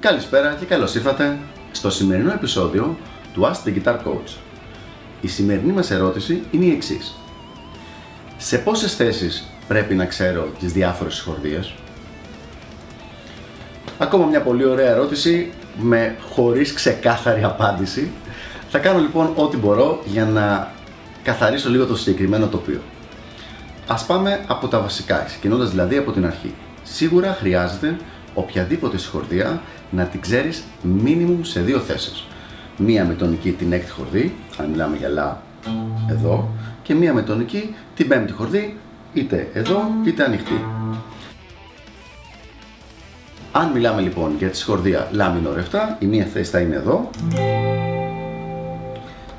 Καλησπέρα και καλώς ήρθατε στο σημερινό επεισόδιο του Ask the Guitar Coach. Η σημερινή μας ερώτηση είναι η εξής. Σε πόσες θέσεις πρέπει να ξέρω τις διάφορες συγχορδίες; Ακόμα μια πολύ ωραία ερώτηση με χωρίς ξεκάθαρη απάντηση. Θα κάνω λοιπόν ό,τι μπορώ για να καθαρίσω λίγο το συγκεκριμένο τοπίο. Ας πάμε από τα βασικά, ξεκινώντας δηλαδή από την αρχή. Σίγουρα χρειάζεται οποιαδήποτε συγχορδία να την ξέρεις minimum σε δύο θέσεις. Μία με τονική την έκτη χορδή, αν μιλάμε για λα εδώ, και μία με τονική την πέμπτη χορδή, είτε εδώ είτε ανοιχτή. Αν μιλάμε λοιπόν για τη συγχορδία λα μινόρ 7, η μία θέση θα είναι εδώ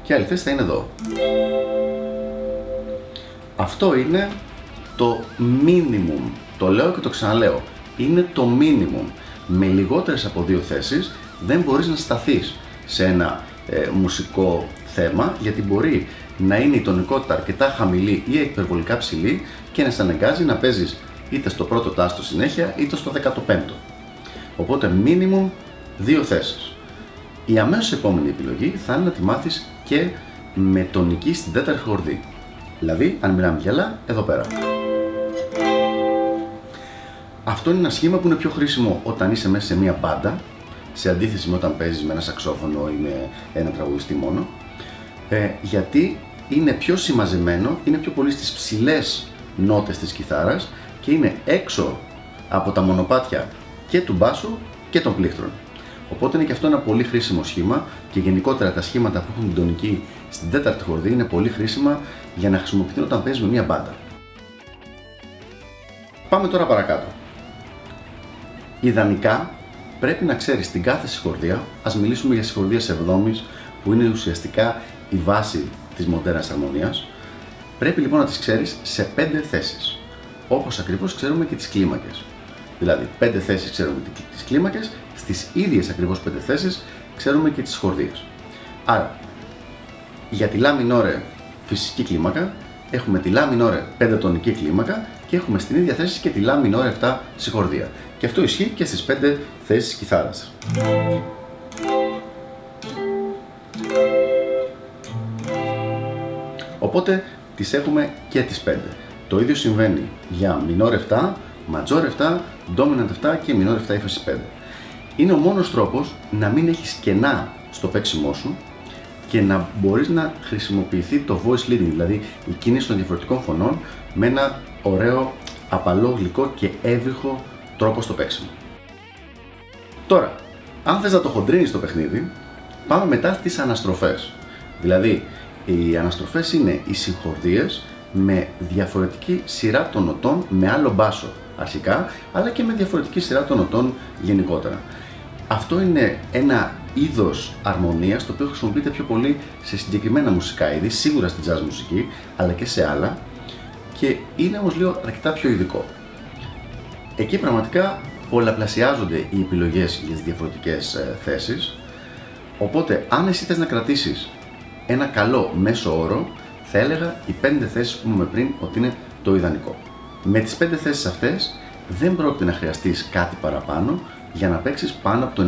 και η άλλη θέση θα είναι εδώ. Αυτό είναι το minimum. Το λέω και το ξαναλέω. Είναι το minimum με λιγότερες από δύο θέσεις δεν μπορείς να σταθείς σε ένα ε, μουσικό θέμα γιατί μπορεί να είναι η τονικότητα αρκετά χαμηλή ή υπερβολικά ψηλή και να σε αναγκάζει να παίζεις είτε στο πρώτο τάστο συνέχεια είτε στο 15ο. Οπότε minimum δύο θέσεις. Η αμέσως επόμενη επιλογή θα είναι να τη μάθεις και με τονική στην τέταρτη χορδή. Δηλαδή, αν μιλάμε για λα, εδώ πέρα. Αυτό είναι ένα σχήμα που είναι πιο χρήσιμο όταν είσαι μέσα σε μια μπάντα, σε αντίθεση με όταν παίζεις με ένα σαξόφωνο ή με ένα τραγουδιστή μόνο, ε, γιατί είναι πιο συμμαζεμένο, είναι πιο πολύ στις ψηλές νότες της κιθάρας και είναι έξω από τα μονοπάτια και του μπάσου και των πλήκτρων. Οπότε είναι και αυτό ένα πολύ χρήσιμο σχήμα και γενικότερα τα σχήματα που έχουν την τονική στην τέταρτη χορδή είναι πολύ χρήσιμα για να χρησιμοποιηθούν όταν παίζει με μια μπάντα. Πάμε τώρα παρακάτω. Ιδανικά πρέπει να ξέρεις την κάθε συγχορδία, ας μιλήσουμε για συγχορδίε εβδόμης που είναι ουσιαστικά η βάση της μοντέρνα αρμονίας. Πρέπει λοιπόν να τις ξέρεις σε πέντε θέσεις. Όπως ακριβώς ξέρουμε και τις κλίμακες. Δηλαδή, πέντε θέσεις ξέρουμε τι κλίμακε, στις ίδιες ακριβώς πέντε θέσεις ξέρουμε και τις συγχορδίε. Άρα, για τη λά μινόρε φυσική κλίμακα, έχουμε τη λά μινόρε πεντατονική κλίμακα και έχουμε στην ίδια θέση και τη λά μινόρε 7 συγχορδία. Και αυτό ισχύει και στις 5 θέσεις κιθάρας. Οπότε τις έχουμε και τις 5. Το ίδιο συμβαίνει για minor 7, major 7, dominant 7 και minor 7 ύφεση 5. Είναι ο μόνος τρόπος να μην έχεις κενά στο παίξιμό σου και να μπορείς να χρησιμοποιηθεί το voice leading, δηλαδή η κίνηση των διαφορετικών φωνών με ένα ωραίο, απαλό, γλυκό και έβυχο τρόπο στο παίξιμο. Τώρα, αν θες να το χοντρίνεις το παιχνίδι, πάμε μετά στις αναστροφές. Δηλαδή, οι αναστροφές είναι οι συγχορδίες με διαφορετική σειρά των νοτών με άλλο μπάσο αρχικά, αλλά και με διαφορετική σειρά των νοτών γενικότερα. Αυτό είναι ένα είδος αρμονίας το οποίο χρησιμοποιείται πιο πολύ σε συγκεκριμένα μουσικά είδη, σίγουρα στην jazz μουσική, αλλά και σε άλλα και είναι όμως λίγο αρκετά πιο ειδικό. Εκεί πραγματικά πολλαπλασιάζονται οι επιλογές για τις διαφορετικές ε, θέσεις, οπότε αν εσύ θες να κρατήσεις ένα καλό μέσο όρο, θα έλεγα οι 5 θέσεις που είπαμε πριν ότι είναι το ιδανικό. Με τις 5 θέσεις αυτές δεν πρόκειται να χρειαστείς κάτι παραπάνω για να παίξεις πάνω από το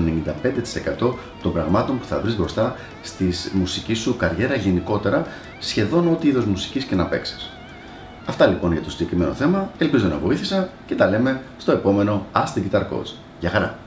95% των πραγμάτων που θα βρεις μπροστά στη μουσικής σου καριέρα γενικότερα, σχεδόν ό,τι είδος μουσικής και να παίξεις. Αυτά λοιπόν για το συγκεκριμένο θέμα. Ελπίζω να βοήθησα και τα λέμε στο επόμενο Ask the Guitar Coach. Γεια χαρά!